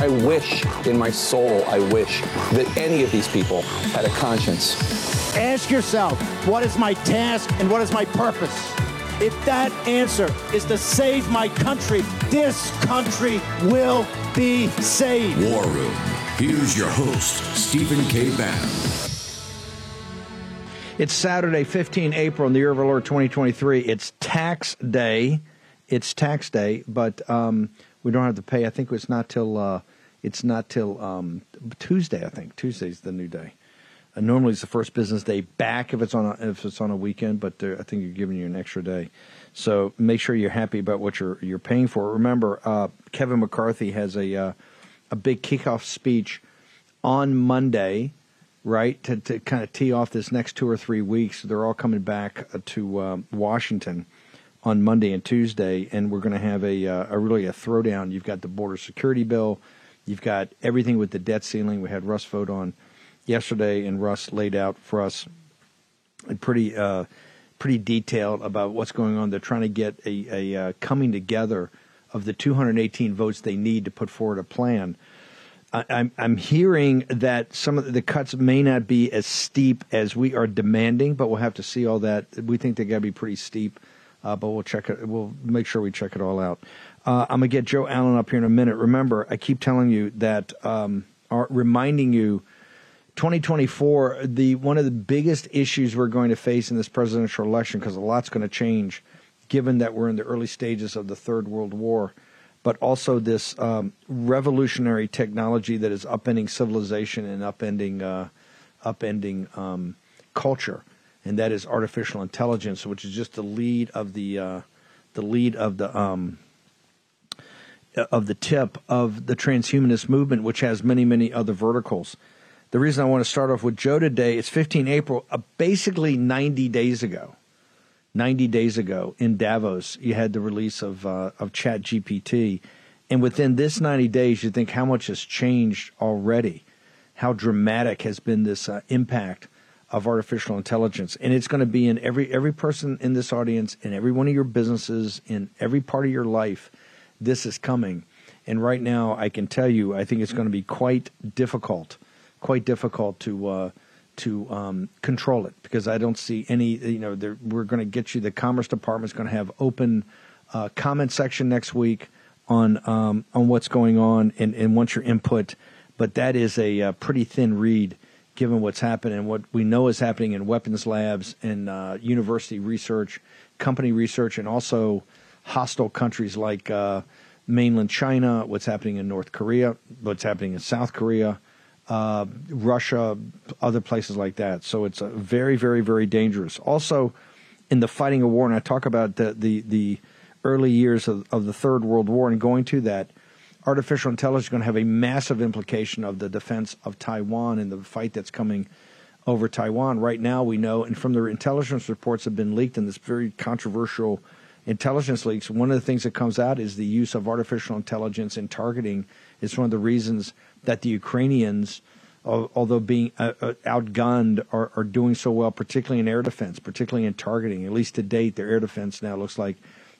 I wish in my soul, I wish that any of these people had a conscience. Ask yourself, what is my task and what is my purpose? If that answer is to save my country, this country will be saved. War Room. Here's your host, Stephen K. Bannon. It's Saturday, 15 April in the year of our Lord 2023. It's tax day. It's tax day, but um, we don't have to pay. I think it's not till uh, it's not till um, Tuesday. I think Tuesday's the new day. Uh, normally, it's the first business day back if it's on a, if it's on a weekend, but I think you're giving you an extra day. So make sure you're happy about what you're you're paying for. Remember, uh, Kevin McCarthy has a uh, a big kickoff speech on Monday, right? To to kind of tee off this next two or three weeks. They're all coming back uh, to uh, Washington on Monday and Tuesday, and we're going to have a, uh, a really a throwdown. You've got the border security bill, you've got everything with the debt ceiling. We had Russ Vought on yesterday, and Russ laid out for us a pretty uh, pretty detailed about what's going on. They're trying to get a, a uh, coming together of the 218 votes they need to put forward a plan. I'm I'm hearing that some of the cuts may not be as steep as we are demanding, but we'll have to see all that. We think they got to be pretty steep uh, but we'll check it. We'll make sure we check it all out. Uh, I'm gonna get Joe Allen up here in a minute. Remember, I keep telling you that, um, are reminding you, 2024. The one of the biggest issues we're going to face in this presidential election, because a lot's going to change, given that we're in the early stages of the Third World War, but also this um, revolutionary technology that is upending civilization and upending uh, upending um, culture and that is artificial intelligence, which is just the lead of the uh, the lead of the um, of the tip of the transhumanist movement, which has many many other verticals. The reason I want to start off with Joe today is 15 April, uh, basically 90 days ago. 90 days ago in Davos, you had the release of uh, of Chat GPT, and within this 90 days, you think how much has changed already, how dramatic has been this uh, impact of artificial intelligence, and it's going to be in every every person in this audience, in every one of your businesses, in every part of your life. This is coming, and right now, I can tell you, I think it's going to be quite difficult, quite difficult to uh, to um, control it because I don't see any. You know, we're going to get you. The Commerce Department is going to have open uh, comment section next week on um, on what's going on and, and want your input. But that is a, a uh, pretty thin read given what's happened and what we know is happening in weapons labs and uh, university research, company research, and also hostile countries like uh, mainland China, what's happening in North Korea, what's happening in South Korea, uh, Russia, other places like that. So it's very, very, very dangerous. Also, in the fighting a war, and I talk about the the, the early years of, of the Third World War and going to that artificial intelligence is going to have a massive implication of the defense of Taiwan and the fight that's coming over Taiwan. Right now, we know, and from the intelligence reports have been leaked in this very controversial intelligence leaks, one of the things that comes out is the use of artificial intelligence in targeting It's one of the reasons that the Ukrainians, although being uh, uh, outgunned, are, are doing so well, particularly in air defense, particularly in targeting. At least to date, their air defense now looks like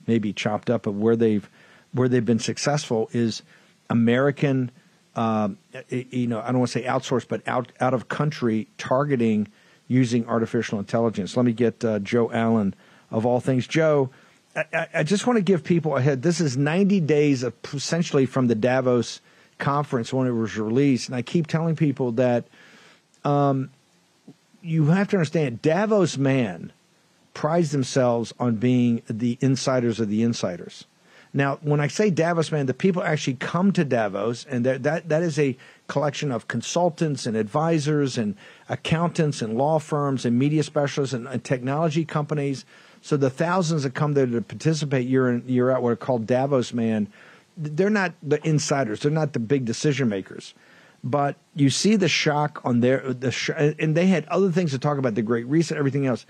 maybe chopped up of where they've where they've been successful is American, uh, you know, I don't want to say outsourced, but out out of country targeting using artificial intelligence. Let me get uh, Joe Allen of all things. Joe, I, I, just want to give people ahead. This is 90 days of essentially from the Davos conference when it was released, and I keep telling people that um, you have to understand Davos man prides themselves on being the insiders of the insiders. Now, when I say Davos, man, the people actually come to Davos, and that that, that is a collection of consultants and advisors and accountants and law firms and media specialists and, and technology companies. So the thousands that come there to participate year in year out, what are called Davos, man, they're not the insiders. They're not the big decision makers. But you see the shock on their the sh- and they had other things to talk about the Great Reset, everything else.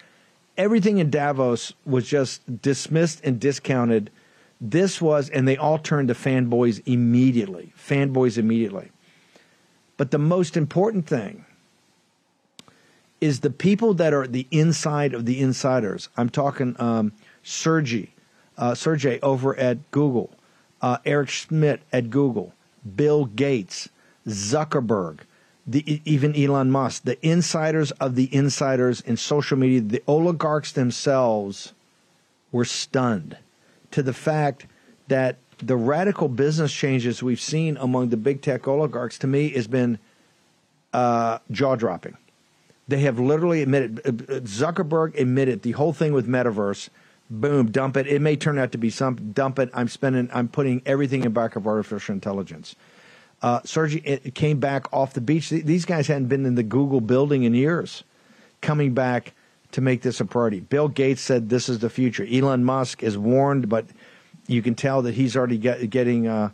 Everything in Davos was just dismissed and discounted. This was, and they all turned to fanboys immediately. Fanboys immediately. But the most important thing is the people that are the inside of the insiders. I'm talking um, Sergey, uh, Sergey over at Google, uh, Eric Schmidt at Google, Bill Gates, Zuckerberg, the, even Elon Musk, the insiders of the insiders in social media, the oligarchs themselves were stunned to the fact that the radical business changes we've seen among the big tech oligarchs to me has been uh, jaw dropping. They have literally admitted, uh, Zuckerberg admitted the whole thing with metaverse. Boom, dump it. It may turn out to be some dump it. I'm spending, I'm putting everything in back of artificial intelligence. Uh, Sergey came back off the beach. These guys hadn't been in the Google building in years, coming back to make this a priority. Bill Gates said this is the future. Elon Musk is warned, but you can tell that he's already get, getting. Uh,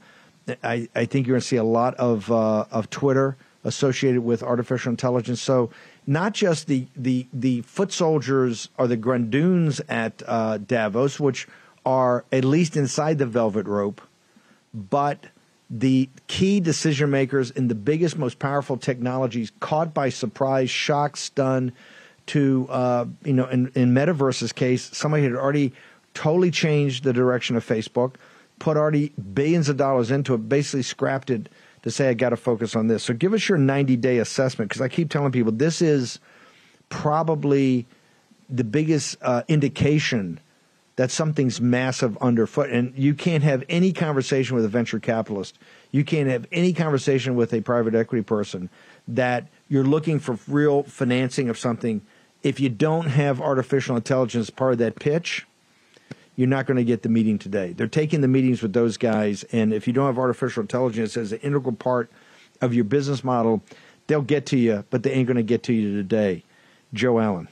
I, I, think you're going to see a lot of uh, of Twitter associated with artificial intelligence. So not just the the the foot soldiers or the grandoons at uh, Davos, which are at least inside the velvet rope, but the key decision makers in the biggest, most powerful technologies caught by surprise, shock, stun. To uh, you know, in, in Metaverse's case, somebody had already totally changed the direction of Facebook, put already billions of dollars into it, basically scrapped it to say I got to focus on this. So give us your 90 day assessment because I keep telling people this is probably the biggest uh, indication that something's massive underfoot. And you can't have any conversation with a venture capitalist. You can't have any conversation with a private equity person that you're looking for real financing of something. If you don't have artificial intelligence part of that pitch, you're not going to get the meeting today. They're taking the meetings with those guys, and if you don't have artificial intelligence as an integral part of your business model, they'll get to you, but they ain't going to get to you today. Joe Allen.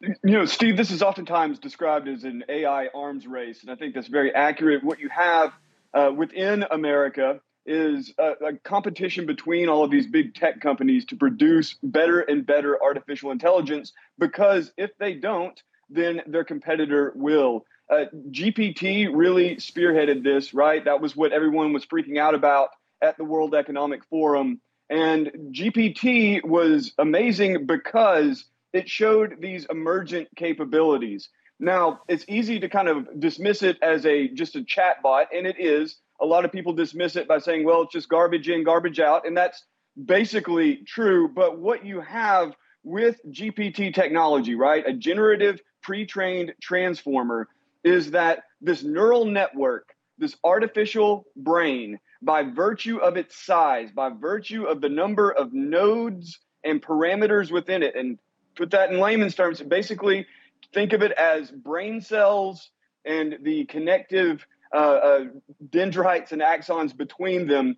You know, Steve, this is oftentimes described as an AI arms race, and I think that's very accurate. What you have uh, within America is a, a, competition between all of these big tech companies to produce better and better artificial intelligence because if they don't, then their competitor will. Uh, GPT really spearheaded this, right? That was what everyone was freaking out about at the World Economic Forum. And GPT was amazing because it showed these emergent capabilities. Now, it's easy to kind of dismiss it as a just a chat bot, and it is. A lot of people dismiss it by saying, well, it's just garbage in, garbage out. And that's basically true. But what you have with GPT technology, right? A generative pre trained transformer is that this neural network, this artificial brain, by virtue of its size, by virtue of the number of nodes and parameters within it, and put that in layman's terms, basically think of it as brain cells and the connective uh, uh, dendrites and axons between them.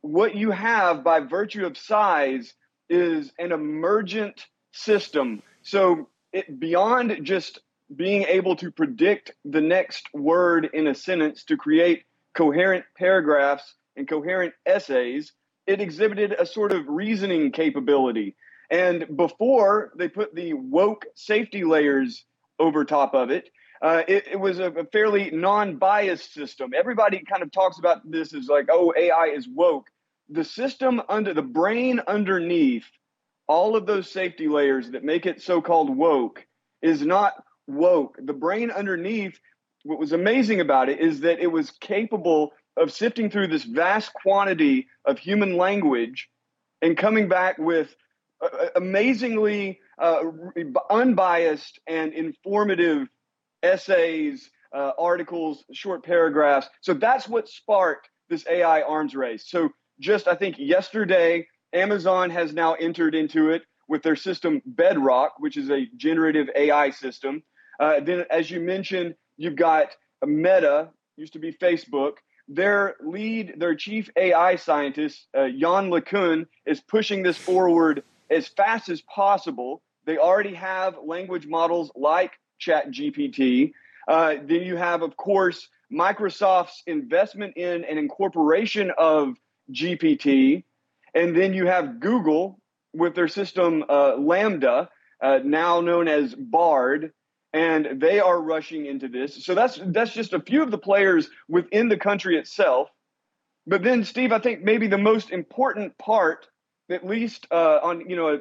What you have by virtue of size is an emergent system. So it beyond just being able to predict the next word in a sentence to create coherent paragraphs and coherent essays, it exhibited a sort of reasoning capability. And before they put the woke safety layers over top of it, uh, it, it, was a, a fairly non biased system. Everybody kind of talks about this as like, oh, AI is woke. The system under the brain underneath all of those safety layers that make it so called woke is not woke. The brain underneath, what was amazing about it is that it was capable of sifting through this vast quantity of human language and coming back with uh, uh amazingly uh, unbiased and informative essays, uh, articles, short paragraphs. So that's what sparked this AI arms race. So just I think yesterday, Amazon has now entered into it with their system Bedrock, which is a generative AI system. Uh, then, as you mentioned, you've got Meta, used to be Facebook. Their lead, their chief AI scientist, uh, Yann LeCun, is pushing this forward as fast as possible. They already have language models like ChatGPT. Uh, then you have, of course, Microsoft's investment in and incorporation of GPT And then you have Google with their system uh, LaMDA, uh, now known as Bard, and they are rushing into this. So that's that's just a few of the players within the country itself. But then, Steve, I think maybe the most important part, at least uh, on you know a,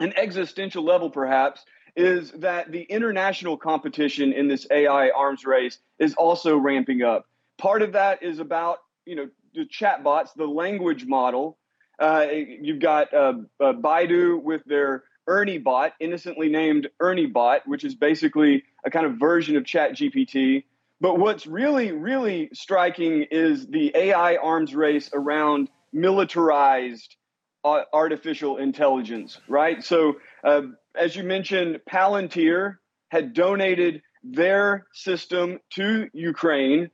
an existential level, perhaps, is that the international competition in this AI arms race is also ramping up. Part of that is about you know the chatbots, the language model. Uh, you've got uh, uh, Baidu with their Ernie bot, innocently named Ernie bot, which is basically a kind of version of Chat GPT. But what's really, really striking is the AI arms race around militarized uh, artificial intelligence, right? So, uh, as you mentioned, Palantir had donated their system to Ukraine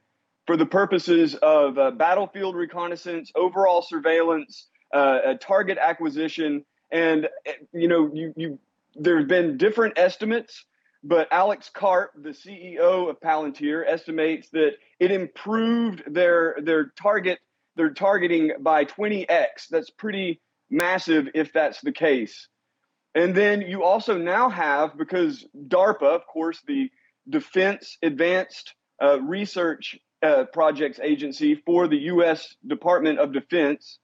for the purposes of uh, battlefield reconnaissance, overall surveillance, uh, target acquisition, and you know, you you there have been different estimates, but Alex Karp, the CEO of Palantir, estimates that it improved their their target their targeting by 20x. That's pretty massive if that's the case. And then you also now have because DARPA, of course, the Defense Advanced uh, Research uh, Projects Agency for the U.S. Department of Defense,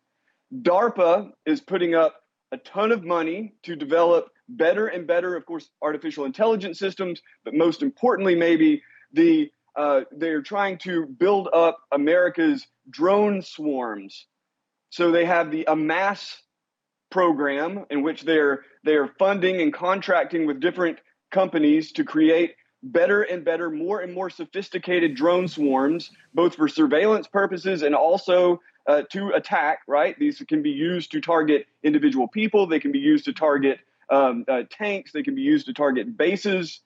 DARPA is putting up a ton of money to develop better and better, of course, artificial intelligence systems, but most importantly, maybe the uh, they're trying to build up America's drone swarms. So they have the Amass program in which they're they're funding and contracting with different companies to create better and better, more and more sophisticated drone swarms, both for surveillance purposes and also uh, to attack, right? These can be used to target individual people, they can be used to target um, uh, tanks, they can be used to target bases.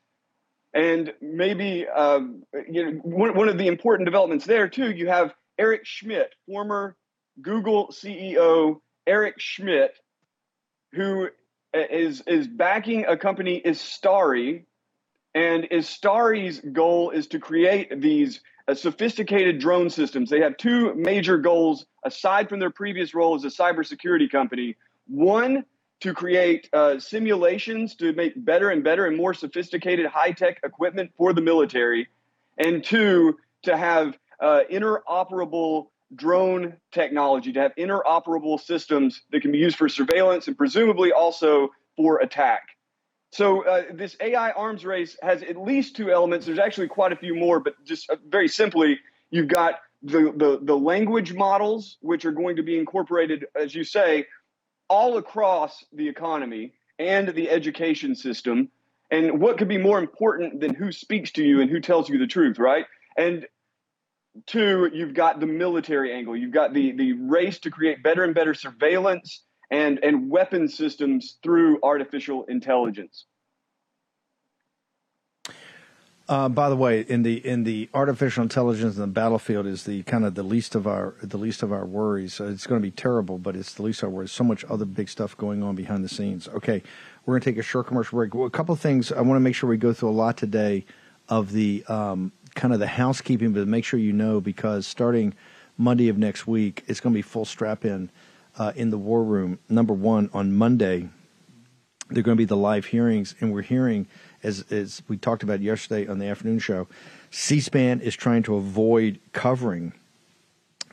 And maybe um, you know one, one of the important developments there too. You have Eric Schmidt, former Google CEO Eric Schmidt, who is is backing a company Istari, and Istari's goal is to create these uh, sophisticated drone systems. They have two major goals aside from their previous role as a cybersecurity company. One, to create uh, simulations to make better and better and more sophisticated high tech equipment for the military. And two, to have uh, interoperable drone technology, to have interoperable systems that can be used for surveillance and presumably also for attack. So uh, this AI arms race has at least two elements. There's actually quite a few more, but just uh, very simply, you've got the, the the language models, which are going to be incorporated, as you say, all across the economy and the education system. And what could be more important than who speaks to you and who tells you the truth, right? And two, you've got the military angle. You've got the the race to create better and better surveillance and, and weapon systems through artificial intelligence. Uh, by the way, in the in the artificial intelligence in the battlefield is the kind of the least of our the least of our worries. Uh, it's going to be terrible, but it's the least of our worries. So much other big stuff going on behind the scenes. Okay, we're going to take a short commercial break. Well, a couple of things I want to make sure we go through a lot today of the um, kind of the housekeeping, but make sure you know because starting Monday of next week, it's going to be full strap in uh, in the war room. Number one, on Monday, they're going to be the live hearings, and we're hearing, as, as we talked about yesterday on the afternoon show, C SPAN is trying to avoid covering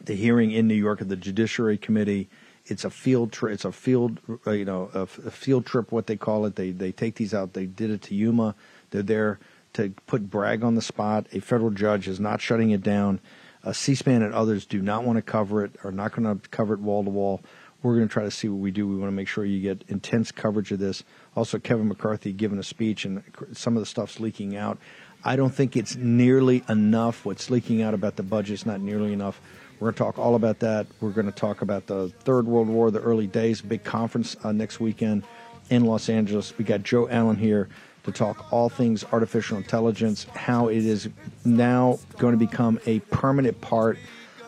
the hearing in New York of the Judiciary Committee. It's a field trip. It's a field, uh, you know, a, a, field trip. What they call it. They they take these out. They did it to Yuma. They're there to put Bragg on the spot. A federal judge is not shutting it down. Uh, C-SPAN and others do not want to cover it, are not going to cover it wall to wall. We're going to try to see what we do. We want to make sure you get intense coverage of this. Also, Kevin McCarthy giving a speech, and some of the stuff's leaking out. I don't think it's nearly enough. What's leaking out about the budget is not nearly enough. We're going to talk all about that. We're going to talk about the Third World War, the early days, big conference uh, next weekend in Los Angeles. We got Joe Allen here to talk all things artificial intelligence, how it is now going to become a permanent part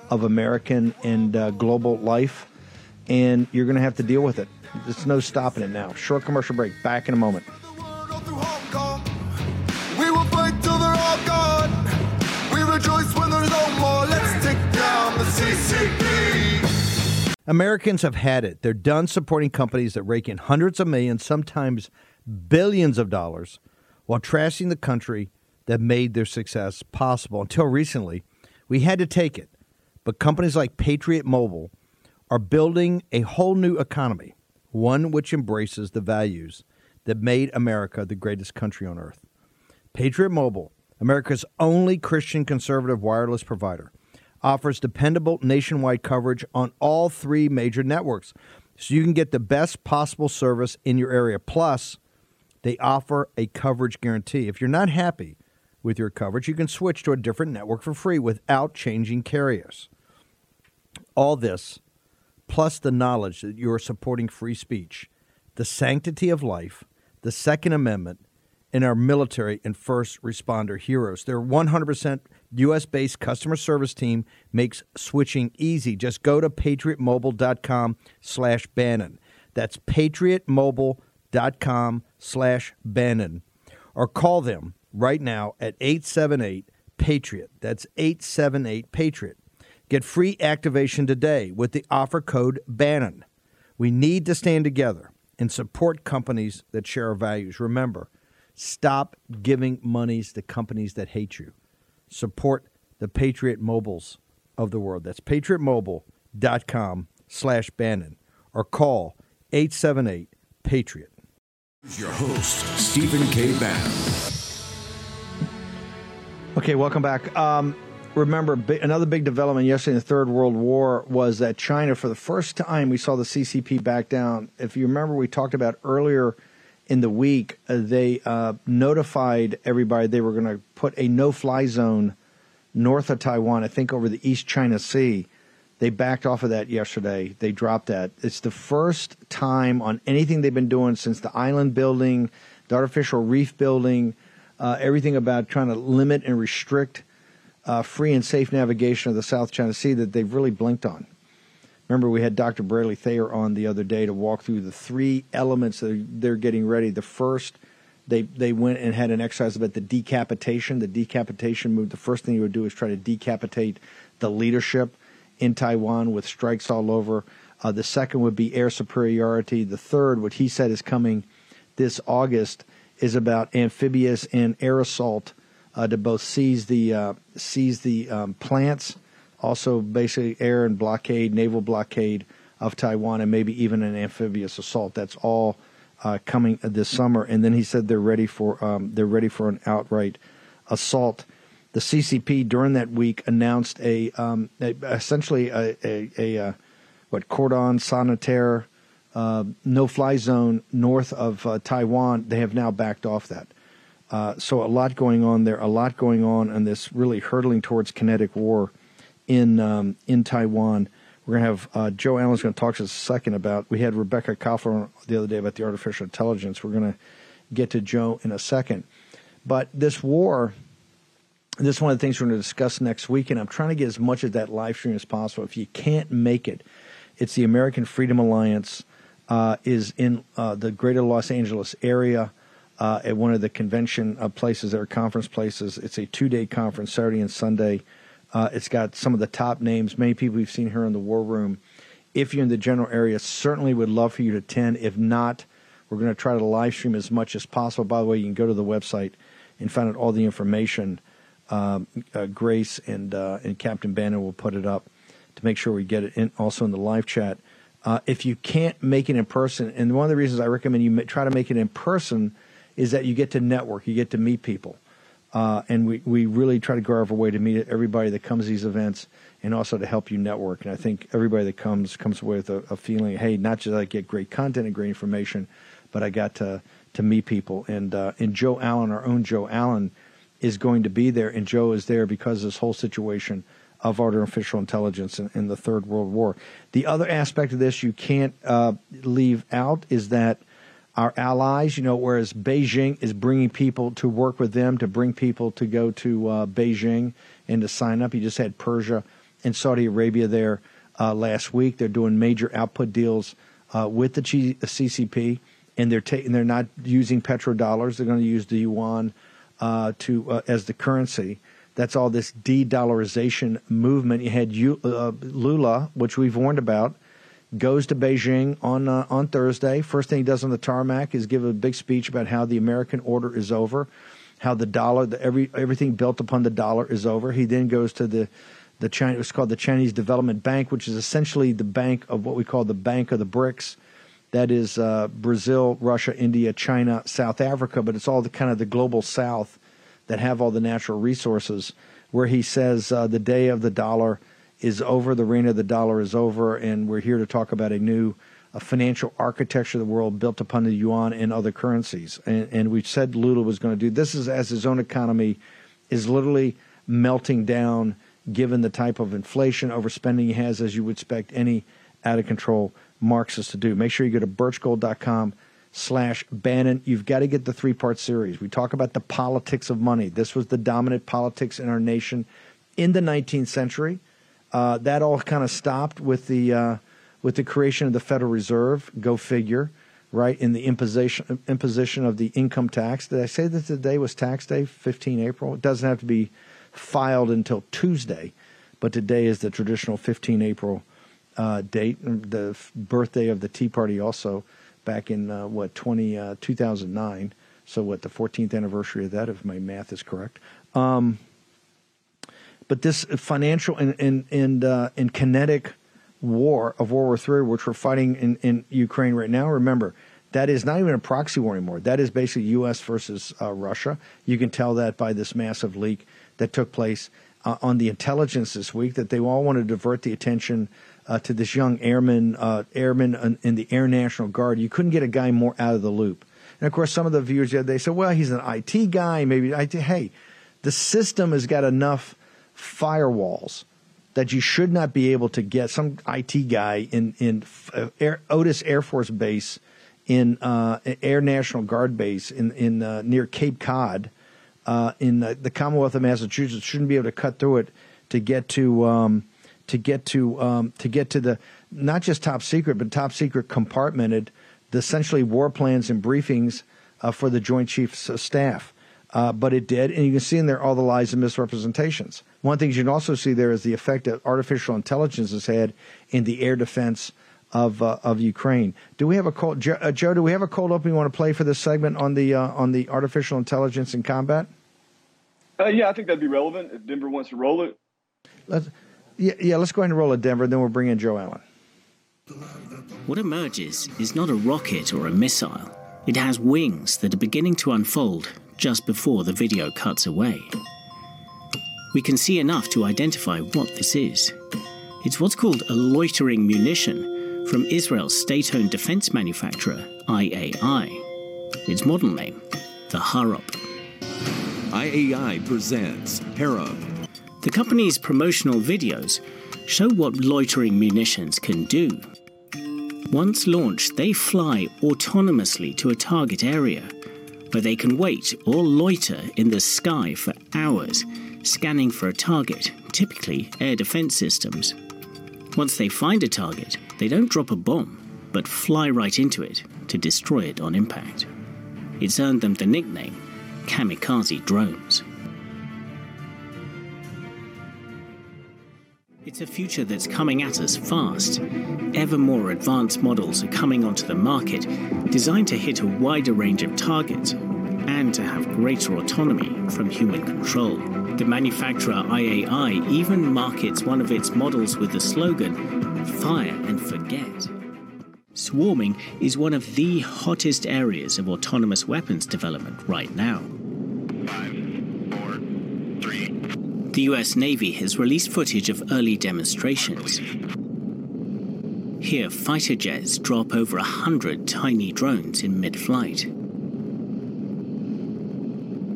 of American and uh, global life, and you're going to have to deal with it. There's no stopping it now. Short commercial break. Back in a moment. Americans have had it. They're done supporting companies that rake in hundreds of millions, sometimes billions of dollars, while trashing the country that made their success possible. Until recently, we had to take it. But companies like Patriot Mobile are building a whole new economy, one which embraces the values that made America the greatest country on earth. Patriot Mobile, America's only Christian conservative wireless provider, offers dependable nationwide coverage on all three major networks so you can get the best possible service in your area. Plus, they offer a coverage guarantee. If you're not happy with your coverage, you can switch to a different network for free without changing carriers. All this, plus the knowledge that you are supporting free speech, the sanctity of life, the Second Amendment, and our military and first responder heroes. Their 100% U.S. based customer service team makes switching easy. Just go to patriotmobile.com slash Bannon. That's patriotmobile.com slash Bannon. Or call them right now at 878 Patriot. That's 878 Patriot. Get free activation today with the offer code Bannon. We need to stand together and support companies that share our values. Remember, stop giving monies to companies that hate you. Support the Patriot Mobiles of the world. That's patriotmobile.com slash Bannon or call 878 Patriot. Your host, Stephen K. Bannon. Okay, welcome back. Um, remember, another big development yesterday in the Third World War was that China, for the first time, we saw the CCP back down. If you remember, we talked about earlier in the week, uh, they uh, notified everybody they were going to put a no fly zone north of Taiwan, I think over the East China Sea. They backed off of that yesterday. They dropped that. It's the first time on anything they've been doing since the island building, the artificial reef building, uh, everything about trying to limit and restrict uh, free and safe navigation of the South China Sea that they've really blinked on. Remember, we had Dr. Bradley Thayer on the other day to walk through the three elements that they're getting ready. The first, they they went and had an exercise about the decapitation. The decapitation move. The first thing you would do is try to decapitate the leadership in Taiwan with strikes all over. Uh, the second would be air superiority. The third, what he said is coming this August, is about amphibious and air assault uh, to both seize the uh, seize the um, plants, also basically air and blockade, naval blockade of Taiwan, and maybe even an amphibious assault. That's all uh, coming this summer. And then he said they're ready for um, they're ready for an outright assault. The CCP during that week announced a, um, a essentially a, a, a uh, what cordon sanitaire uh, no fly zone north of uh, Taiwan. They have now backed off that. Uh, so a lot going on there, a lot going on, and this really hurtling towards kinetic war in um, in Taiwan. We're going to have uh, Joe Allen's to talk to us a second about. We had Rebecca Koffler the other day about the artificial intelligence. We're going to get to Joe in a second, but this war. This is one of the things we're going to discuss next week, and I'm trying to get as much of that live stream as possible. If you can't make it, it's the American Freedom Alliance uh, is in uh, the greater Los Angeles area uh, at one of the convention uh, places are conference places. It's a two day conference, Saturday and Sunday. Uh, it's got some of the top names, many people we've seen here in the war room. If you're in the general area, certainly would love for you to attend. If not, we're going to try to live stream as much as possible. By the way, you can go to the website and find out all the information. Um, uh, Grace and uh, and Captain Bannon will put it up to make sure we get it in, also in the live chat. Uh, if you can't make it in person, and one of the reasons I recommend you try to make it in person is that you get to network, you get to meet people. Uh, and we, we really try to go our way to meet everybody that comes to these events and also to help you network. And I think everybody that comes comes away with a, a feeling, hey, not just I get great content and great information, but I got to to meet people. And uh, and Joe Allen, our own Joe Allen, is going to be there, and Joe is there because of this whole situation of artificial intelligence in, in the Third World War. The other aspect of this you can't uh, leave out is that our allies, you know, whereas Beijing is bringing people to work with them, to bring people to go to uh, Beijing and to sign up. You just had Persia and Saudi Arabia there uh, last week. They're doing major output deals uh, with the G- CCP, and they're taking they're not using petrodollars. They're going to use the yuan uh, to uh, as the currency. That's all this de-dollarization movement. You had uh, Lula, which we've warned about goes to Beijing on uh, on Thursday. First thing he does on the tarmac is give a big speech about how the American order is over, how the dollar, the, every everything built upon the dollar is over. He then goes to the the China, it's called the Chinese Development Bank, which is essentially the bank of what we call the Bank of the BRICS. That is uh, Brazil, Russia, India, China, South Africa, but it's all the kind of the global South that have all the natural resources. Where he says uh, the day of the dollar is over, the reign of the dollar is over, and we're here to talk about a new a financial architecture of the world built upon the yuan and other currencies. And, and we said Lula was going to do this is as his own economy is literally melting down, given the type of inflation overspending he has, as you would expect any out of control Marxist to do. Make sure you go to birchgold.com slash Bannon. You've got to get the three part series. We talk about the politics of money. This was the dominant politics in our nation in the 19th century. Uh, that all kind of stopped with the uh, with the creation of the Federal Reserve. Go figure, right? In the imposition imposition of the income tax. Did I say that today was tax day, 15 April? It doesn't have to be filed until Tuesday, but today is the traditional 15 April uh, date, the birthday of the Tea Party, also back in uh, what 20 uh, 2009. So what the 14th anniversary of that, if my math is correct. Um, but this financial and and and, uh, and kinetic war of World War III, which we're fighting in, in Ukraine right now, remember that is not even a proxy war anymore. That is basically U.S. versus uh, Russia. You can tell that by this massive leak that took place uh, on the intelligence this week. That they all want to divert the attention uh, to this young airman, uh, airman in the Air National Guard. You couldn't get a guy more out of the loop. And of course, some of the viewers they said, "Well, he's an IT guy. Maybe IT." Hey, the system has got enough firewalls that you should not be able to get some IT guy in in uh, Air, Otis Air Force Base in uh, Air National Guard Base in in uh, near Cape Cod uh, in the Commonwealth of Massachusetts shouldn't be able to cut through it to get to um, to get to um, to get to the not just top secret but top secret compartmented the essentially war plans and briefings uh, for the Joint Chiefs of Staff. Uh, but it did, and you can see in there all the lies and misrepresentations. One thing you can also see there is the effect that artificial intelligence has had in the air defense of uh, of Ukraine. Do we have a cold, Joe, uh, Joe? Do we have a cold open you want to play for this segment on the uh, on the artificial intelligence in combat? Uh, yeah, I think that'd be relevant if Denver wants to roll it. Let's, yeah, yeah, let's go ahead and roll a Denver. Then we'll bring in Joe Allen. What emerges is not a rocket or a missile. It has wings that are beginning to unfold just before the video cuts away we can see enough to identify what this is. It's what's called a loitering munition from Israel's state owned defense manufacturer, IAI. Its model name, the Harop. IAI presents Harop. The company's promotional videos show what loitering munitions can do. Once launched, they fly autonomously to a target area where they can wait or loiter in the sky for hours scanning for a target, typically air defense systems. Once they find a target, they don't drop a bomb, but fly right into it to destroy it on impact. It's earned them the nickname kamikaze drones. It's a future that's coming at us fast. Ever more advanced models are coming onto the market, designed to hit a wider range of targets and to have greater autonomy from human control. The manufacturer IAI even markets one of its models with the slogan, Fire and Forget. Swarming is one of the hottest areas of autonomous weapons development right now. Five, four, three. The US Navy has released footage of early demonstrations. Here, fighter jets drop over a hundred tiny drones in mid flight.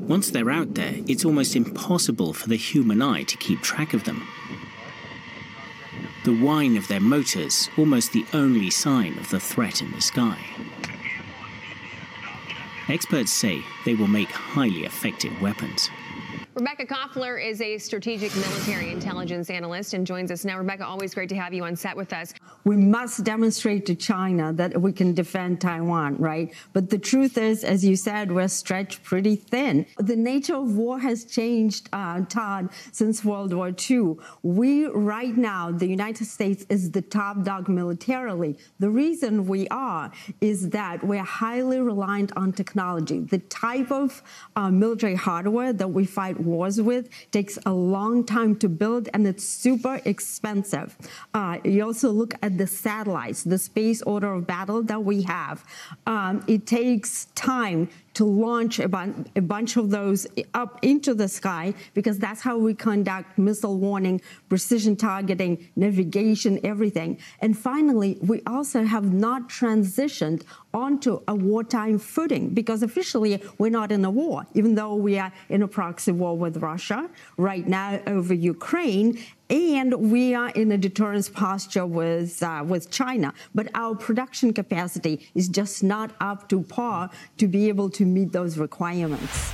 Once they're out there, it's almost impossible for the human eye to keep track of them. The whine of their motors, almost the only sign of the threat in the sky. Experts say they will make highly effective weapons. Rebecca Koffler is a strategic military intelligence analyst and joins us now. Rebecca, always great to have you on set with us. We must demonstrate to China that we can defend Taiwan, right? But the truth is, as you said, we're stretched pretty thin. The nature of war has changed, uh, Todd, since World War II. We, right now, the United States is the top dog militarily. The reason we are is that we're highly reliant on technology. The type of uh, military hardware that we fight wars with takes a long time to build and it's super expensive. Uh, you also look at the satellites, the space order of battle that we have. Um, it takes time to launch a, bun- a, bunch of those up into the sky because that's how we conduct missile warning, precision targeting, navigation, everything. And finally, we also have not transitioned onto a wartime footing because officially we're not in a war, even though we are in a proxy war with Russia right now over Ukraine and we are in a deterrence posture with uh, with China. But our production capacity is just not up to par to be able to meet those requirements.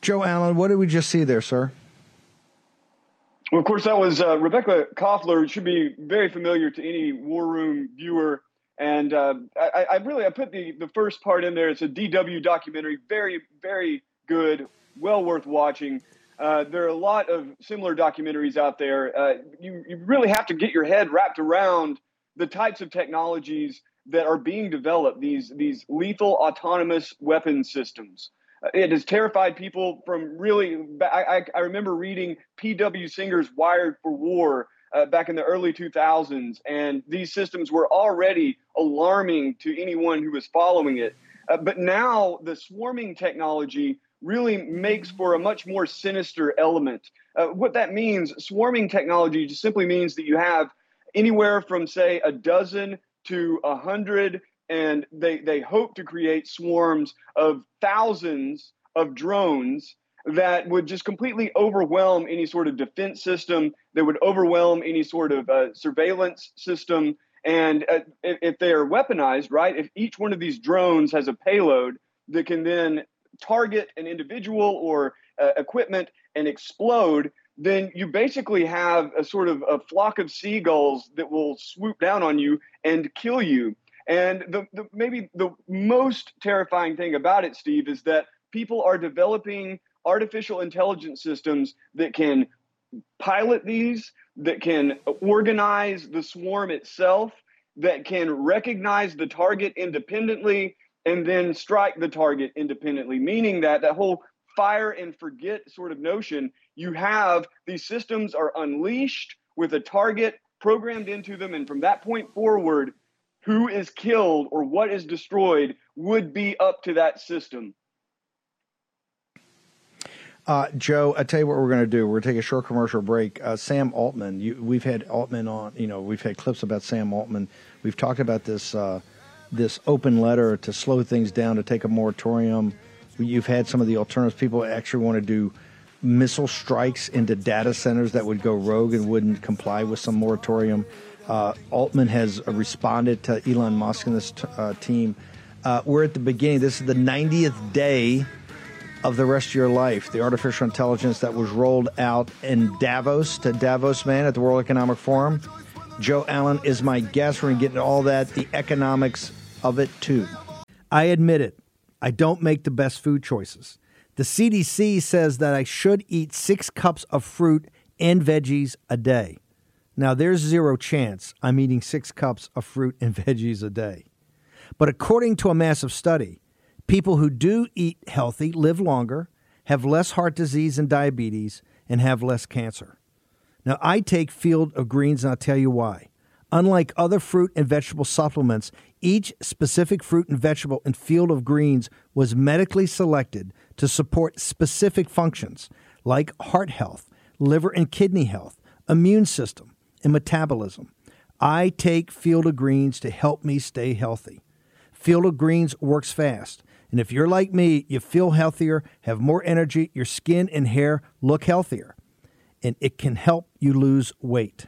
Joe Allen, what did we just see there, sir? Well, of course, that was uh, Rebecca Koffler. Should be very familiar to any war room viewer. And uh, I, I, really I put the the first part in there. It's a DW documentary, very very good, well worth watching. Uh, there are a lot of similar documentaries out there. Uh, you, you really have to get your head wrapped around the types of technologies that are being developed, these, these lethal autonomous weapon systems. Uh, it has terrified people from really. I, I, remember reading P.W. Singer's Wired for War uh, back in the early 2000s, and these systems were already alarming to anyone who was following it. Uh, but now the swarming technology really makes for a much more sinister element. Uh, what that means, swarming technology just simply means that you have anywhere from, say, a dozen to a hundred, and they, they hope to create swarms of thousands of drones that would just completely overwhelm any sort of defense system, that would overwhelm any sort of uh, surveillance system. And uh, if, if they are weaponized, right, if each one of these drones has a payload that can then target an individual or uh, equipment and explode, then you basically have a sort of a flock of seagulls that will swoop down on you and kill you. And the, the maybe the most terrifying thing about it, Steve, is that people are developing artificial intelligence systems that can pilot these, that can organize the swarm itself, that can recognize the target independently, and then strike the target independently, meaning that that whole fire and forget sort of notion, you have these systems are unleashed with a target programmed into them. And from that point forward, who is killed or what is destroyed would be up to that system. Uh, Joe, I tell you what we're going to do. We're going to take a short commercial break. Uh, Sam Altman, you, we've had Altman on. You know, we've had clips about Sam Altman. We've talked about this uh, this open letter to slow things down, to take a moratorium. You've had some of the alternatives. People actually want to do missile strikes into data centers that would go rogue and wouldn't comply with some moratorium. Uh, Altman has responded to Elon Musk and this t- uh, team. Uh, we're at the beginning. This is the 90th day of the rest of your life. The artificial intelligence that was rolled out in Davos to Davos Man at the World Economic Forum. Joe Allen is my guest. We're going to get into all that, the economics of it too. I admit it, I don't make the best food choices. The CDC says that I should eat six cups of fruit and veggies a day. Now, there's zero chance I'm eating six cups of fruit and veggies a day. But according to a massive study, people who do eat healthy live longer, have less heart disease and diabetes, and have less cancer. Now, I take Field of Greens, and I'll tell you why. Unlike other fruit and vegetable supplements, each specific fruit and vegetable in Field of Greens was medically selected to support specific functions like heart health, liver and kidney health, immune system, and metabolism. I take Field of Greens to help me stay healthy. Field of Greens works fast. And if you're like me, you feel healthier, have more energy, your skin and hair look healthier, and it can help you lose weight.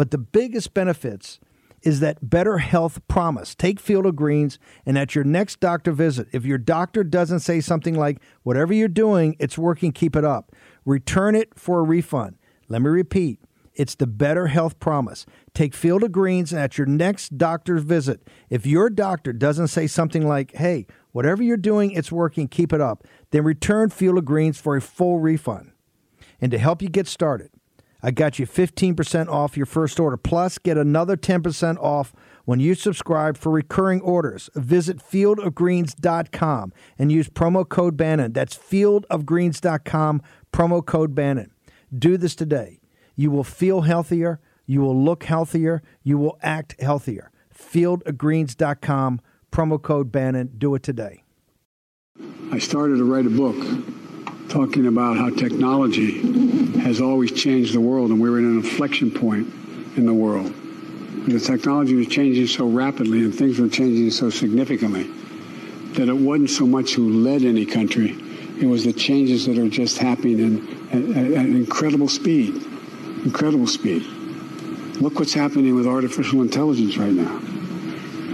But the biggest benefits is that better health promise. Take Field of Greens, and at your next doctor visit, if your doctor doesn't say something like, whatever you're doing, it's working, keep it up, return it for a refund. Let me repeat It's the better health promise. Take Field of Greens and at your next doctor's visit. If your doctor doesn't say something like, hey, whatever you're doing, it's working, keep it up, then return Field of Greens for a full refund. And to help you get started, I got you 15% off your first order. Plus, get another 10% off when you subscribe for recurring orders. Visit fieldofgreens.com and use promo code Bannon. That's fieldofgreens.com, promo code Bannon. Do this today. You will feel healthier, you will look healthier, you will act healthier. Fieldofgreens.com, promo code Bannon. Do it today. I started to write a book talking about how technology has always changed the world, and we're in an inflection point in the world. The technology was changing so rapidly and things were changing so significantly that it wasn't so much who led any country, it was the changes that are just happening at, at, at incredible speed. Incredible speed. Look what's happening with artificial intelligence right now.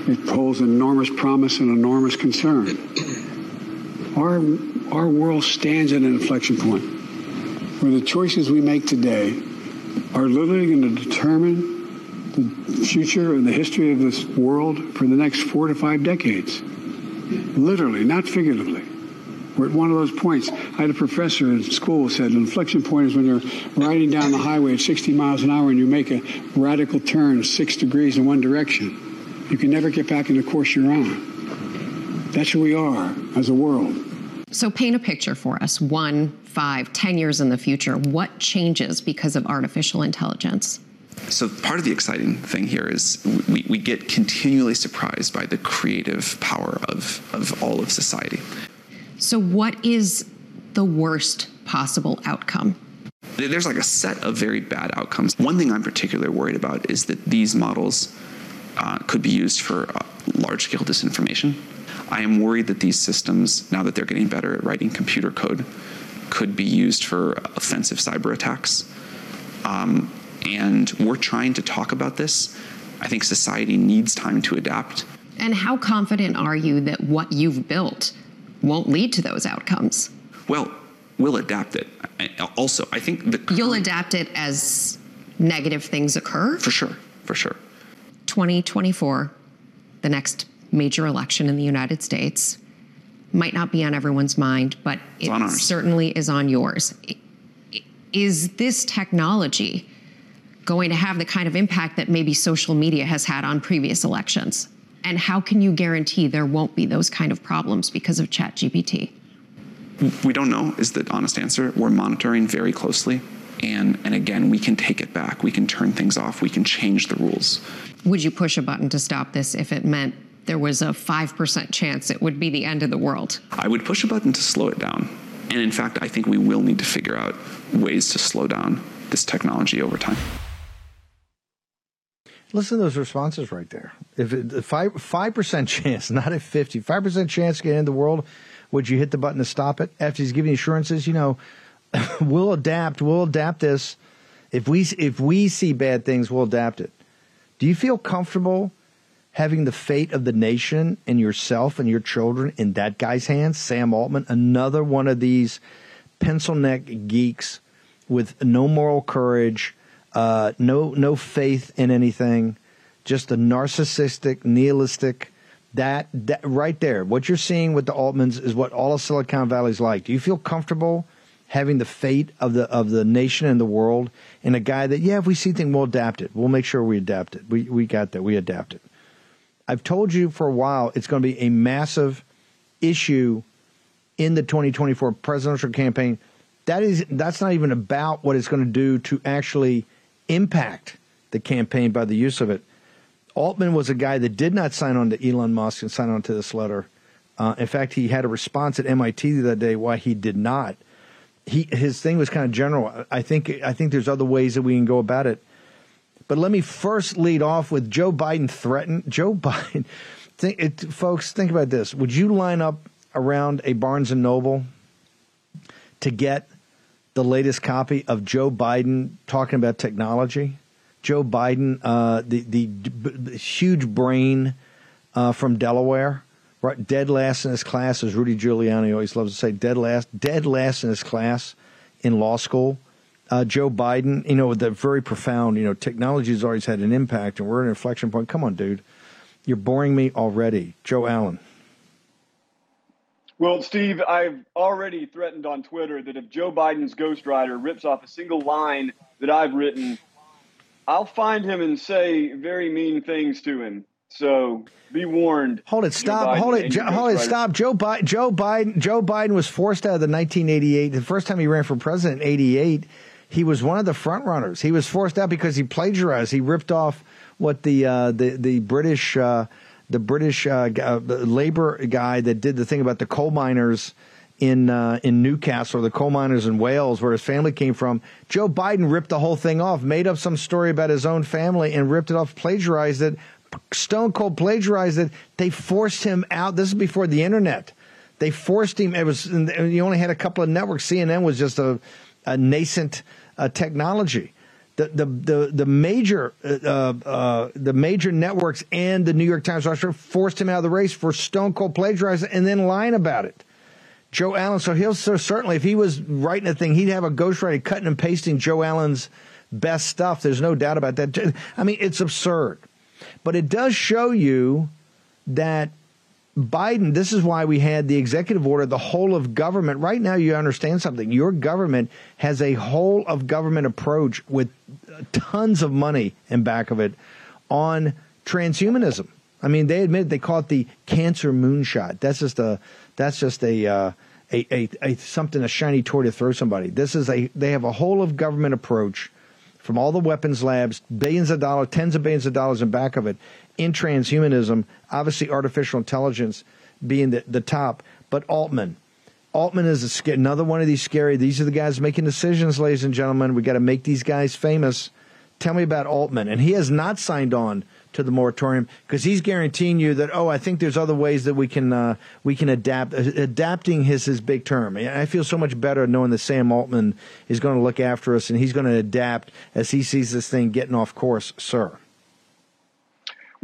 It holds enormous promise and enormous concern. Our, our world stands at an inflection point where the choices we make today are literally going to determine the future and the history of this world for the next four to five decades. Literally, not figuratively. We're at one of those points. I had a professor in school who said an inflection point is when you're riding down the highway at 60 miles an hour and you make a radical turn six degrees in one direction. You can never get back in the course you're on. That's who we are as a world. So paint a picture for us. One, five, ten years in the future. What changes because of artificial intelligence? So part of the exciting thing here is we, we get continually surprised by the creative power of, of all of society. So what is the worst possible outcome? There's like a set of very bad outcomes. One thing I'm particularly worried about is that these models uh, could be used for uh, large scale disinformation. I am worried that these systems, now that they're getting better at writing computer code, could be used for offensive cyber attacks. Um, and we're trying to talk about this. I think society needs time to adapt. And how confident are you that what you've built won't lead to those outcomes? Well, we'll adapt it. Also, I think the you'll adapt it as negative things occur. For sure, for sure. 2024, the next major election in the United States, might not be on everyone's mind, but it certainly is on yours. Is this technology going to have the kind of impact that maybe social media has had on previous elections? And how can you guarantee there won't be those kind of problems because of ChatGPT? We don't know, is the honest answer. We're monitoring very closely. And, and again, we can take it back. We can turn things off. We can change the rules. Would you push a button to stop this if it meant there was a 5% chance it would be the end of the world? I would push a button to slow it down. And in fact, I think we will need to figure out ways to slow down this technology over time. Listen to those responses right there. If it, five five percent chance, not a fifty, five percent chance to get into the world, would you hit the button to stop it? After he's giving assurances, you know, we'll adapt. We'll adapt this. If we if we see bad things, we'll adapt it. Do you feel comfortable having the fate of the nation and yourself and your children in that guy's hands? Sam Altman, another one of these pencil neck geeks with no moral courage uh, no no faith in anything, just a narcissistic, nihilistic. That, that right there, what you're seeing with the Altmans is what all of Silicon Valley is like. Do you feel comfortable having the fate of the of the nation and the world in a guy that yeah, if we see things, we'll adapt it. We'll make sure we adapt it. We we got that. We adapt it. I've told you for a while it's going to be a massive issue in the 2024 presidential campaign. That is that's not even about what it's going to do to actually impact the campaign by the use of it. Altman was a guy that did not sign on to Elon Musk and sign on to this letter. Uh, in fact, he had a response at MIT the other day why he did not. He his thing was kind of general. I think I think there's other ways that we can go about it. But let me first lead off with Joe Biden threatened. Joe Biden, think, it, folks, think about this. Would you line up around a Barnes and Noble to get the latest copy of Joe Biden talking about technology. Joe Biden, uh, the, the, the huge brain uh, from Delaware, right, dead last in his class, as Rudy Giuliani always loves to say, dead last, dead last in his class in law school. Uh, Joe Biden, you know, the very profound, you know, technology has always had an impact, and we're at an inflection point. Come on, dude, you're boring me already, Joe Allen. Well, Steve, I've already threatened on Twitter that if Joe Biden's ghostwriter rips off a single line that I've written, I'll find him and say very mean things to him. So be warned. Hold it, stop. Hold it, hold it, stop. Joe Biden, Joe Biden, Joe Biden was forced out of the 1988. The first time he ran for president in '88, he was one of the front runners. He was forced out because he plagiarized. He ripped off what the uh, the the British. Uh, the British uh, uh labor guy that did the thing about the coal miners in uh, in Newcastle, or the coal miners in Wales, where his family came from. Joe Biden ripped the whole thing off, made up some story about his own family, and ripped it off, plagiarized it. Stone cold plagiarized it. They forced him out. This is before the internet. They forced him. It was you only had a couple of networks. CNN was just a, a nascent uh, technology the the the, the major uh, uh, the major networks and the New York Times Roster forced him out of the race for stone cold plagiarizing and then lying about it. Joe Allen, so he'll so certainly if he was writing a thing, he'd have a ghostwriter cutting and pasting Joe Allen's best stuff. There's no doubt about that. I mean, it's absurd, but it does show you that Biden, this is why we had the executive order, the whole of government. Right now, you understand something. Your government has a whole of government approach with tons of money in back of it on transhumanism. I mean, they admit they call it the cancer moonshot. That's just a that's just a, uh, a, a, a something a shiny toy to throw somebody. This is a they have a whole of government approach from all the weapons labs, billions of dollars, tens of billions of dollars in back of it, in transhumanism, obviously artificial intelligence being the, the top, but Altman. Altman is a, another one of these scary. These are the guys making decisions, ladies and gentlemen. We got to make these guys famous. Tell me about Altman, and he has not signed on to the moratorium because he's guaranteeing you that oh, I think there's other ways that we can uh, we can adapt. Uh, adapting his his big term. I feel so much better knowing that Sam Altman is going to look after us and he's going to adapt as he sees this thing getting off course, sir.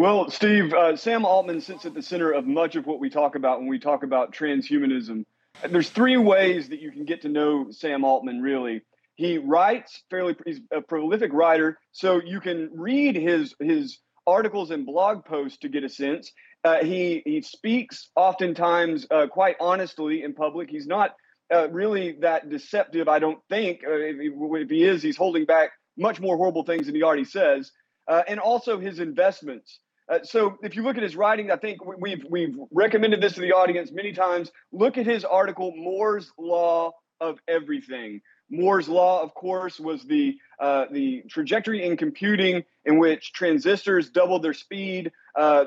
Well, Steve, uh, Sam Altman sits at the center of much of what we talk about when we talk about transhumanism. There's three ways that you can get to know Sam Altman, really. He writes fairly, he's a prolific writer, so you can read his, his articles and blog posts to get a sense. Uh, he, he speaks oftentimes uh, quite honestly in public. He's not uh, really that deceptive, I don't think. Uh, if he, if he is, he's holding back much more horrible things than he already says uh, and also his investments. Uh, so if you look at his writing, I think we've we've recommended this to the audience many times. Look at his article, Moore's Law of Everything. Moore's law, of course, was the uh, the trajectory in computing in which transistors doubled their speed uh,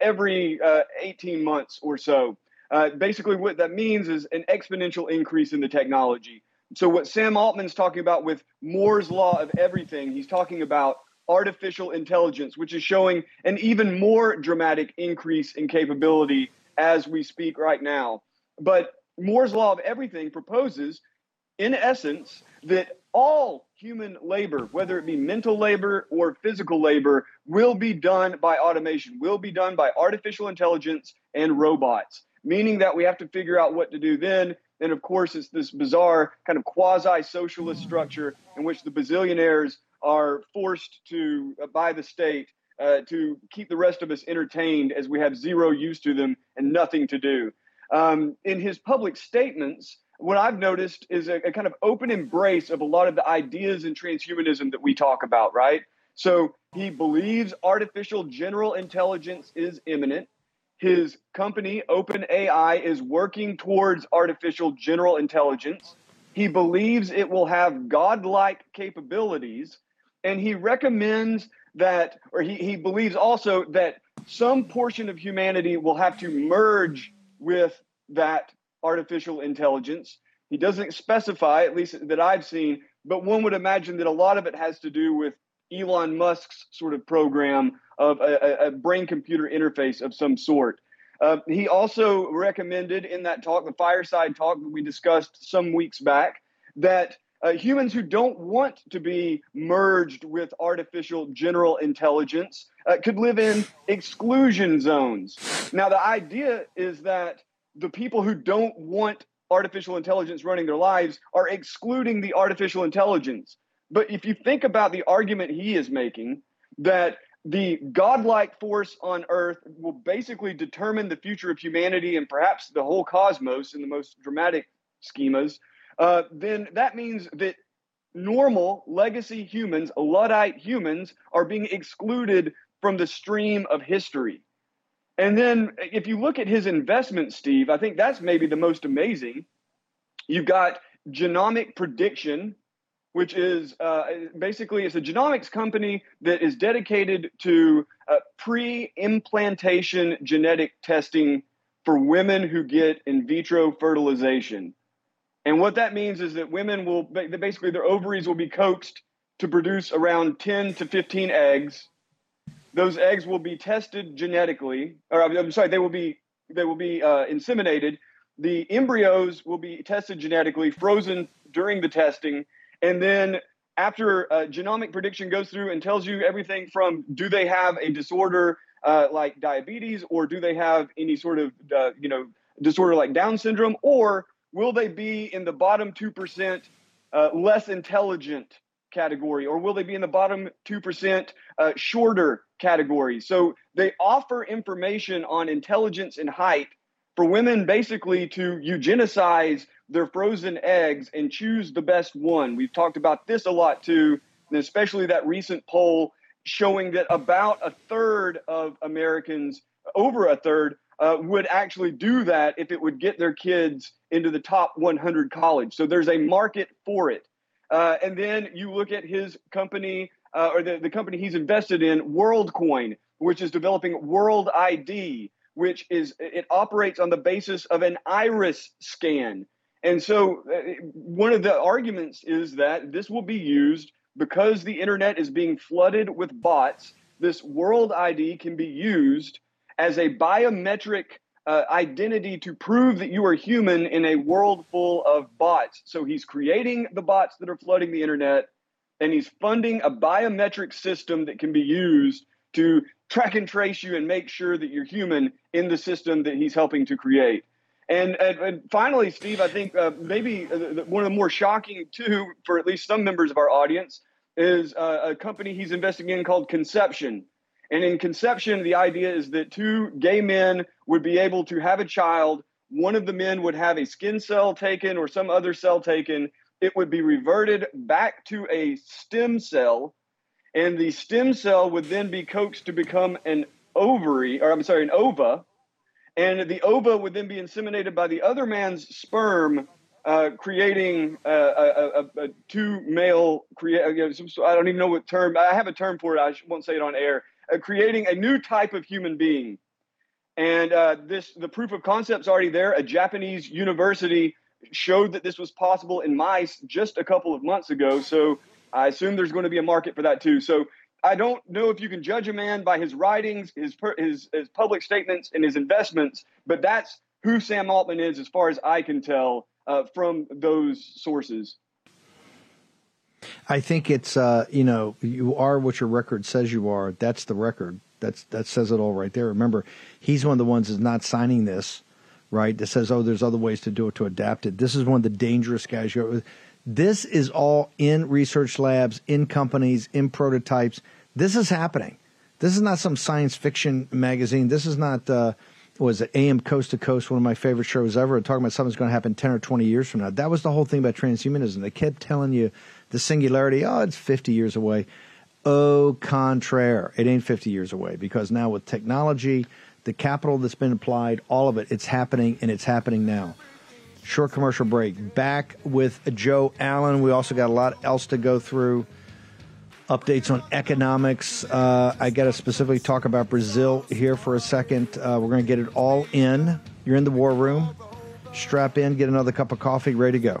every uh, 18 months or so. Uh, basically, what that means is an exponential increase in the technology. So, what Sam Altman's talking about with Moore's law of everything, he's talking about artificial intelligence, which is showing an even more dramatic increase in capability as we speak right now. But Moore's Law of Everything proposes, in essence, that all human labor, whether it be mental labor or physical labor, will be done by automation, will be done by artificial intelligence and robots, meaning that we have to figure out what to do then. And of course, it's this bizarre kind of quasi socialist structure in which the bazillionaires are forced to uh, by the state uh, to keep the rest of us entertained as we have zero use to them and nothing to do. Um, in his public statements, what I've noticed is a, a, kind of open embrace of a lot of the ideas in transhumanism that we talk about, right? So he believes artificial general intelligence is imminent. His company, OpenAI, is working towards artificial general intelligence. He believes it will have godlike capabilities and he recommends that, or he, he believes also that some portion of humanity will have to merge with that artificial intelligence. He doesn't specify, at least that I've seen, but one would imagine that a lot of it has to do with Elon Musk's sort of program of a, a brain computer interface of some sort. Uh, he also recommended in that talk, the fireside talk that we discussed some weeks back, that uh, humans who don't want to be merged with artificial general intelligence uh, could live in exclusion zones. Now, the idea is that the people who don't want artificial intelligence running their lives are excluding the artificial intelligence. But if you think about the argument he is making, that the godlike force on earth will basically determine the future of humanity and perhaps the whole cosmos in the most dramatic schemas, uh, then that means that normal legacy humans, Luddite humans, are being excluded from the stream of history. And then if you look at his investment, Steve, I think that's maybe the most amazing. You've got genomic prediction, which is uh, basically it's a genomics company that is dedicated to uh, pre-implantation genetic testing for women who get in vitro fertilization. And what that means is that women will basically their ovaries will be coaxed to produce around 10 to 15 eggs. Those eggs will be tested genetically, or I'm sorry, they will be they will be uh, inseminated. The embryos will be tested genetically, frozen during the testing, and then after uh, genomic prediction goes through and tells you everything from do they have a disorder uh, like diabetes or do they have any sort of uh, you know disorder like Down syndrome or will they be in the bottom two percent uh, less intelligent category or will they be in the bottom two percent uh, shorter category? So they offer information on intelligence and height for women basically to eugenicize their frozen eggs and choose the best one. We've talked about this a lot too, and especially that recent poll showing that about a third of Americans, over a third, uh, would actually do that if it would get their kids into the top 100 college. So there's a market for it. Uh, and then you look at his company uh, or the, the company he's invested in, WorldCoin, which is developing World ID, which is it operates on the basis of an iris scan. And so, uh, one of the arguments is that this will be used because the internet is being flooded with bots. This World ID can be used as a biometric uh, identity to prove that you are human in a world full of bots. So he's creating the bots that are flooding the internet, and he's funding a biometric system that can be used to track and trace you and make sure that you're human in the system that he's helping to create. And, and, and finally, Steve, I think uh, maybe uh, one of the more shocking, too, for at least some members of our audience, is uh, a company he's investing in called Conception. And in Conception, the idea is that two gay men would be able to have a child. One of the men would have a skin cell taken or some other cell taken. It would be reverted back to a stem cell and the stem cell would then be coaxed to become an ovary, or I'm sorry, an ova, and the ova would then be inseminated by the other man's sperm, uh, creating a, a, a, a, two male create. I don't even know what term. I have a term for it. I won't say it on air. Uh, creating a new type of human being, and uh, this the proof of concept's already there. A Japanese university showed that this was possible in mice just a couple of months ago. So I assume there's going to be a market for that too. So I don't know if you can judge a man by his writings, his his, his public statements, and his investments, but that's who Sam Altman is, as far as I can tell uh, from those sources. I think it's uh, you know you are what your record says you are. That's the record. That's that says it all right there. Remember, he's one of the ones that's not signing this, right? That says, oh, there's other ways to do it to adapt it. This is one of the dangerous guys. This is all in research labs, in companies, in prototypes. This is happening. This is not some science fiction magazine. This is not, uh, was it AM Coast to Coast, one of my favorite shows ever, talking about something's going to happen 10 or 20 years from now. That was the whole thing about transhumanism. They kept telling you the singularity, oh, it's 50 years away. Au contraire, it ain't 50 years away because now with technology, the capital that's been applied, all of it, it's happening and it's happening now. Short commercial break. Back with Joe Allen. We also got a lot else to go through. Updates on economics. Uh, I got to specifically talk about Brazil here for a second. Uh, we're going to get it all in. You're in the war room. Strap in, get another cup of coffee, ready to go.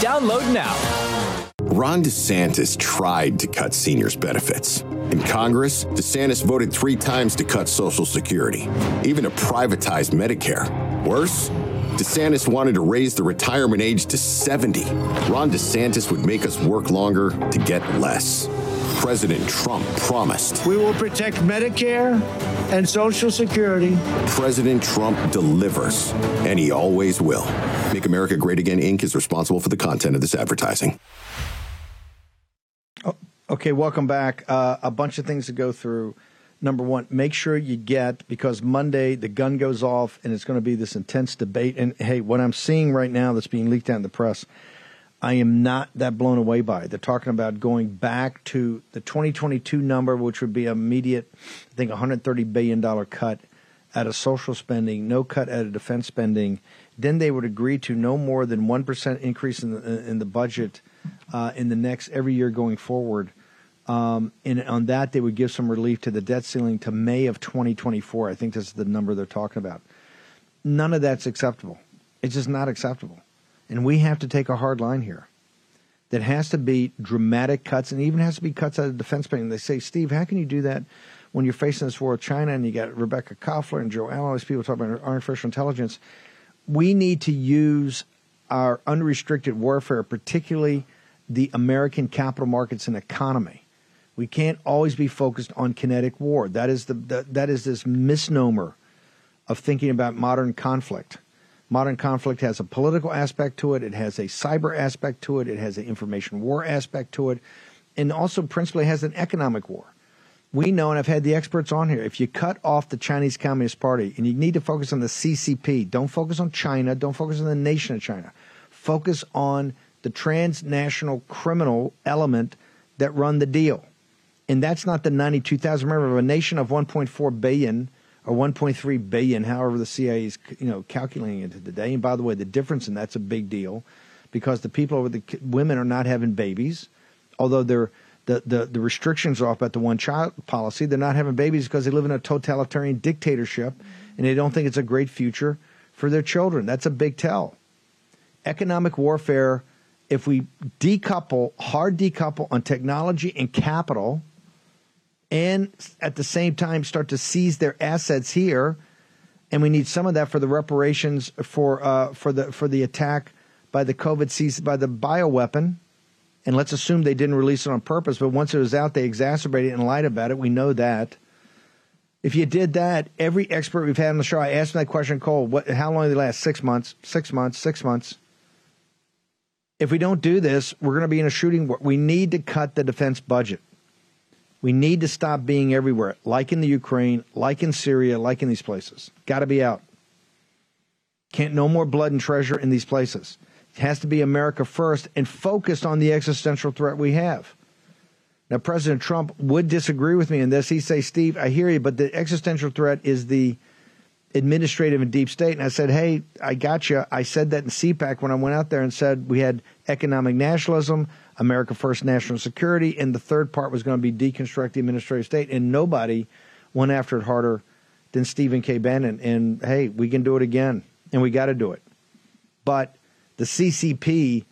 Download now. Ron DeSantis tried to cut seniors' benefits. In Congress, DeSantis voted three times to cut Social Security, even to privatize Medicare. Worse, DeSantis wanted to raise the retirement age to 70. Ron DeSantis would make us work longer to get less. President Trump promised. We will protect Medicare and Social Security. President Trump delivers, and he always will. Make America Great Again Inc. is responsible for the content of this advertising. Okay, welcome back. Uh, a bunch of things to go through. Number one, make sure you get because Monday the gun goes off and it's going to be this intense debate. And hey, what I'm seeing right now that's being leaked out in the press, I am not that blown away by. They're talking about going back to the 2022 number, which would be immediate, I think, 130 billion dollar cut out of social spending, no cut out of defense spending. Then they would agree to no more than one percent increase in the in the budget uh, in the next every year going forward. Um, and on that, they would give some relief to the debt ceiling to May of 2024. I think this is the number they're talking about. None of that's acceptable. It's just not acceptable. And we have to take a hard line here. That has to be dramatic cuts, and even has to be cuts out of defense spending. They say, Steve, how can you do that when you're facing this war with China and you got Rebecca Koffler and Joe Allen, these people talking about artificial intelligence? We need to use our unrestricted warfare, particularly the American capital markets and economy we can't always be focused on kinetic war. That is the, the that is this misnomer of thinking about modern conflict. Modern conflict has a political aspect to it. It has a cyber aspect to it. It has an information war aspect to it, and also principally has an economic war. We know, and I've had the experts on here. If you cut off the Chinese Communist Party, and you need to focus on the CCP, don't focus on China. Don't focus on the nation of China. Focus on the transnational criminal element that run the deal and that's not the 92,000. Remember, a nation of 1.4 billion or 1.3 billion, however the CIA is you know calculating it today. And by the way, the difference in that's a big deal because the people over the women are not having babies, although they're the, the, the restrictions are off about the one child policy. They're not having babies because they live in a totalitarian dictatorship and they don't think it's a great future for their children. That's a big tell. Economic warfare, if we decouple, hard decouple on technology and capital, and at the same time start to seize their assets here. And we need some of that for the reparations for uh, for the for the attack by the COVID seized by the bioweapon. And let's assume they didn't release it on purpose, but once it was out, they exacerbated it and lied about it. We know that. If you did that, every expert we've had on the show, I asked them that question, Cole, what, how long do they last? Six months, six months, six months. If we don't do this, we're going to be in a shooting war. We need to cut the defense budget. We need to stop being everywhere, like in the Ukraine, like in Syria, like in these places. Got to be out. Can't no more blood and treasure in these places. It has to be America first and focused on the existential threat we have. Now, President Trump would disagree with me in this. He'd say, Steve, I hear you, but the existential threat is the administrative and deep state. And I said, hey, I got you. I said that in CPAC when I went out there and said we had economic nationalism. America First National Security, and the third part was going to be deconstruct the administrative state. And nobody went after it harder than Stephen K. Bannon. And hey, we can do it again, and we got to do it. But the CCP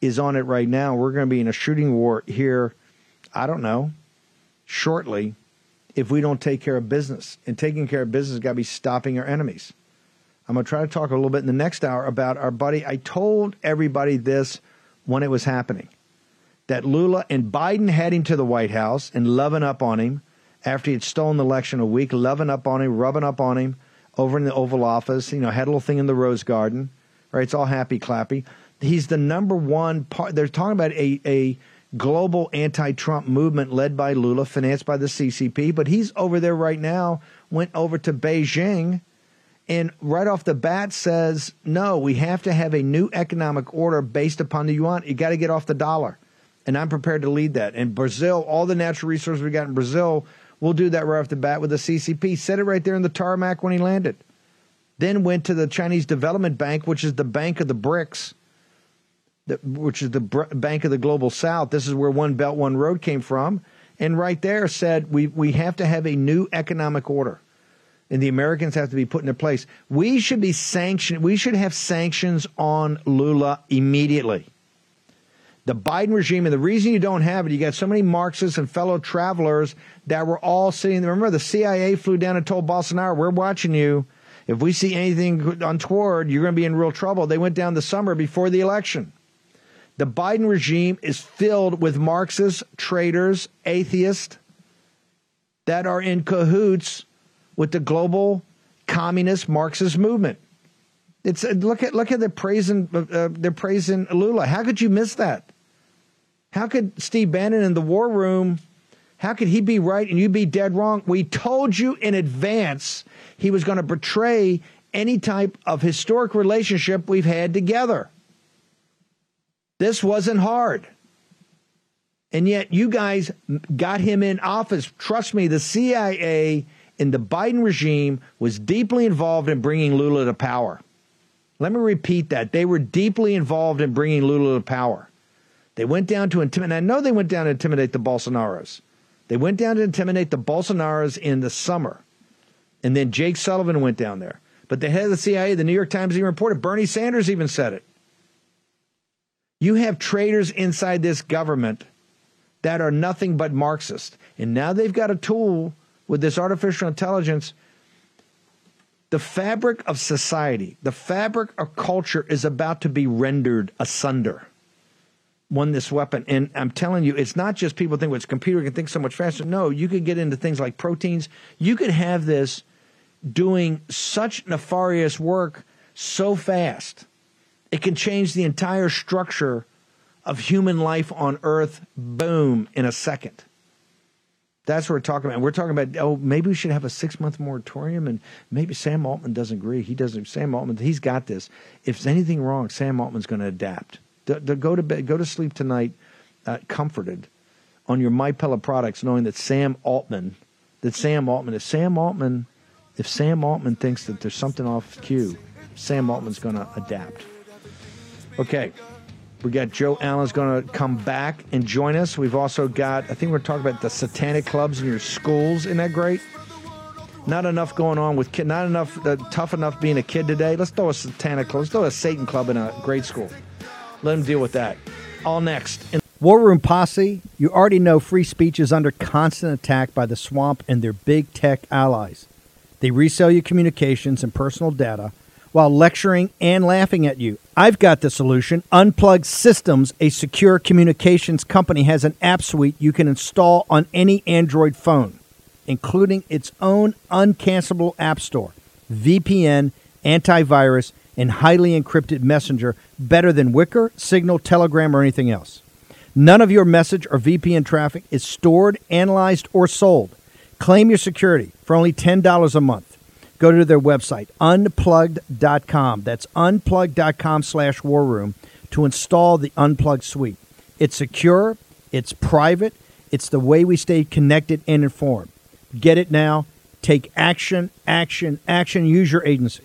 is on it right now. We're going to be in a shooting war here. I don't know, shortly, if we don't take care of business. And taking care of business got to be stopping our enemies. I'm going to try to talk a little bit in the next hour about our buddy. I told everybody this when it was happening that Lula and Biden heading to the White House and loving up on him after he had stolen the election a week, loving up on him, rubbing up on him over in the Oval Office. You know, had a little thing in the Rose Garden. Right, it's all happy clappy. He's the number one part. They're talking about a a global anti-Trump movement led by Lula, financed by the CCP. But he's over there right now. Went over to Beijing. And right off the bat says, no, we have to have a new economic order based upon the yuan. You got to get off the dollar and I'm prepared to lead that. And Brazil, all the natural resources we got in Brazil, we'll do that right off the bat with the CCP. Said it right there in the tarmac when he landed. Then went to the Chinese Development Bank, which is the bank of the BRICS. which is the Bank of the Global South. This is where One Belt, One Road came from. And right there said we, we have to have a new economic order. And the Americans have to be put into place. We should be sanctioned. We should have sanctions on Lula immediately. The Biden regime, and the reason you don't have it, you got so many Marxists and fellow travelers that were all sitting there. Remember, the CIA flew down and told Bolsonaro, We're watching you. If we see anything untoward, you're going to be in real trouble. They went down the summer before the election. The Biden regime is filled with Marxists, traitors, atheists that are in cahoots with the global communist Marxist movement. It's look at look at the praising uh, they're praising Lula. How could you miss that? How could Steve Bannon in the war room, how could he be right and you be dead wrong? We told you in advance he was going to betray any type of historic relationship we've had together. This wasn't hard. And yet you guys got him in office. Trust me, the CIA in the Biden regime was deeply involved in bringing Lula to power. Let me repeat that. They were deeply involved in bringing Lula to power. They went down to intimidate. And I know they went down to intimidate the Bolsonaros. They went down to intimidate the Bolsonaros in the summer. And then Jake Sullivan went down there. But the head of the CIA, the New York Times even reported, Bernie Sanders even said it. You have traitors inside this government that are nothing but Marxist. And now they've got a tool with this artificial intelligence. The fabric of society, the fabric of culture is about to be rendered asunder won this weapon. And I'm telling you, it's not just people think well, it's computer can think so much faster. No, you could get into things like proteins. You could have this doing such nefarious work so fast. It can change the entire structure of human life on Earth, boom, in a second. That's what we're talking about. We're talking about, oh, maybe we should have a six month moratorium. And maybe Sam Altman doesn't agree. He doesn't, Sam Altman, he's got this. If there's anything wrong, Sam Altman's going to adapt. To, to go to bed, go to sleep tonight, uh, comforted on your My Pillow products, knowing that Sam Altman, that Sam Altman, if Sam Altman, if Sam Altman thinks that there's something off cue, Sam Altman's going to adapt. Okay. We got Joe Allen's going to come back and join us. We've also got, I think we're talking about the satanic clubs in your schools. Isn't that great? Not enough going on with kid. Not enough uh, tough enough being a kid today. Let's throw a satanic club. Let's throw a Satan club in a grade school. Let them deal with that. All next. In- War Room Posse, you already know free speech is under constant attack by the swamp and their big tech allies. They resell your communications and personal data while lecturing and laughing at you. I've got the solution. Unplugged Systems, a secure communications company, has an app suite you can install on any Android phone, including its own uncancelable app store, VPN, antivirus, and highly encrypted messenger better than Wickr, Signal, Telegram, or anything else. None of your message or VPN traffic is stored, analyzed, or sold. Claim your security for only $10 a month. Go to their website, unplugged.com. That's unplugged.com slash war room to install the Unplugged suite. It's secure, it's private, it's the way we stay connected and informed. Get it now. Take action, action, action. Use your agency.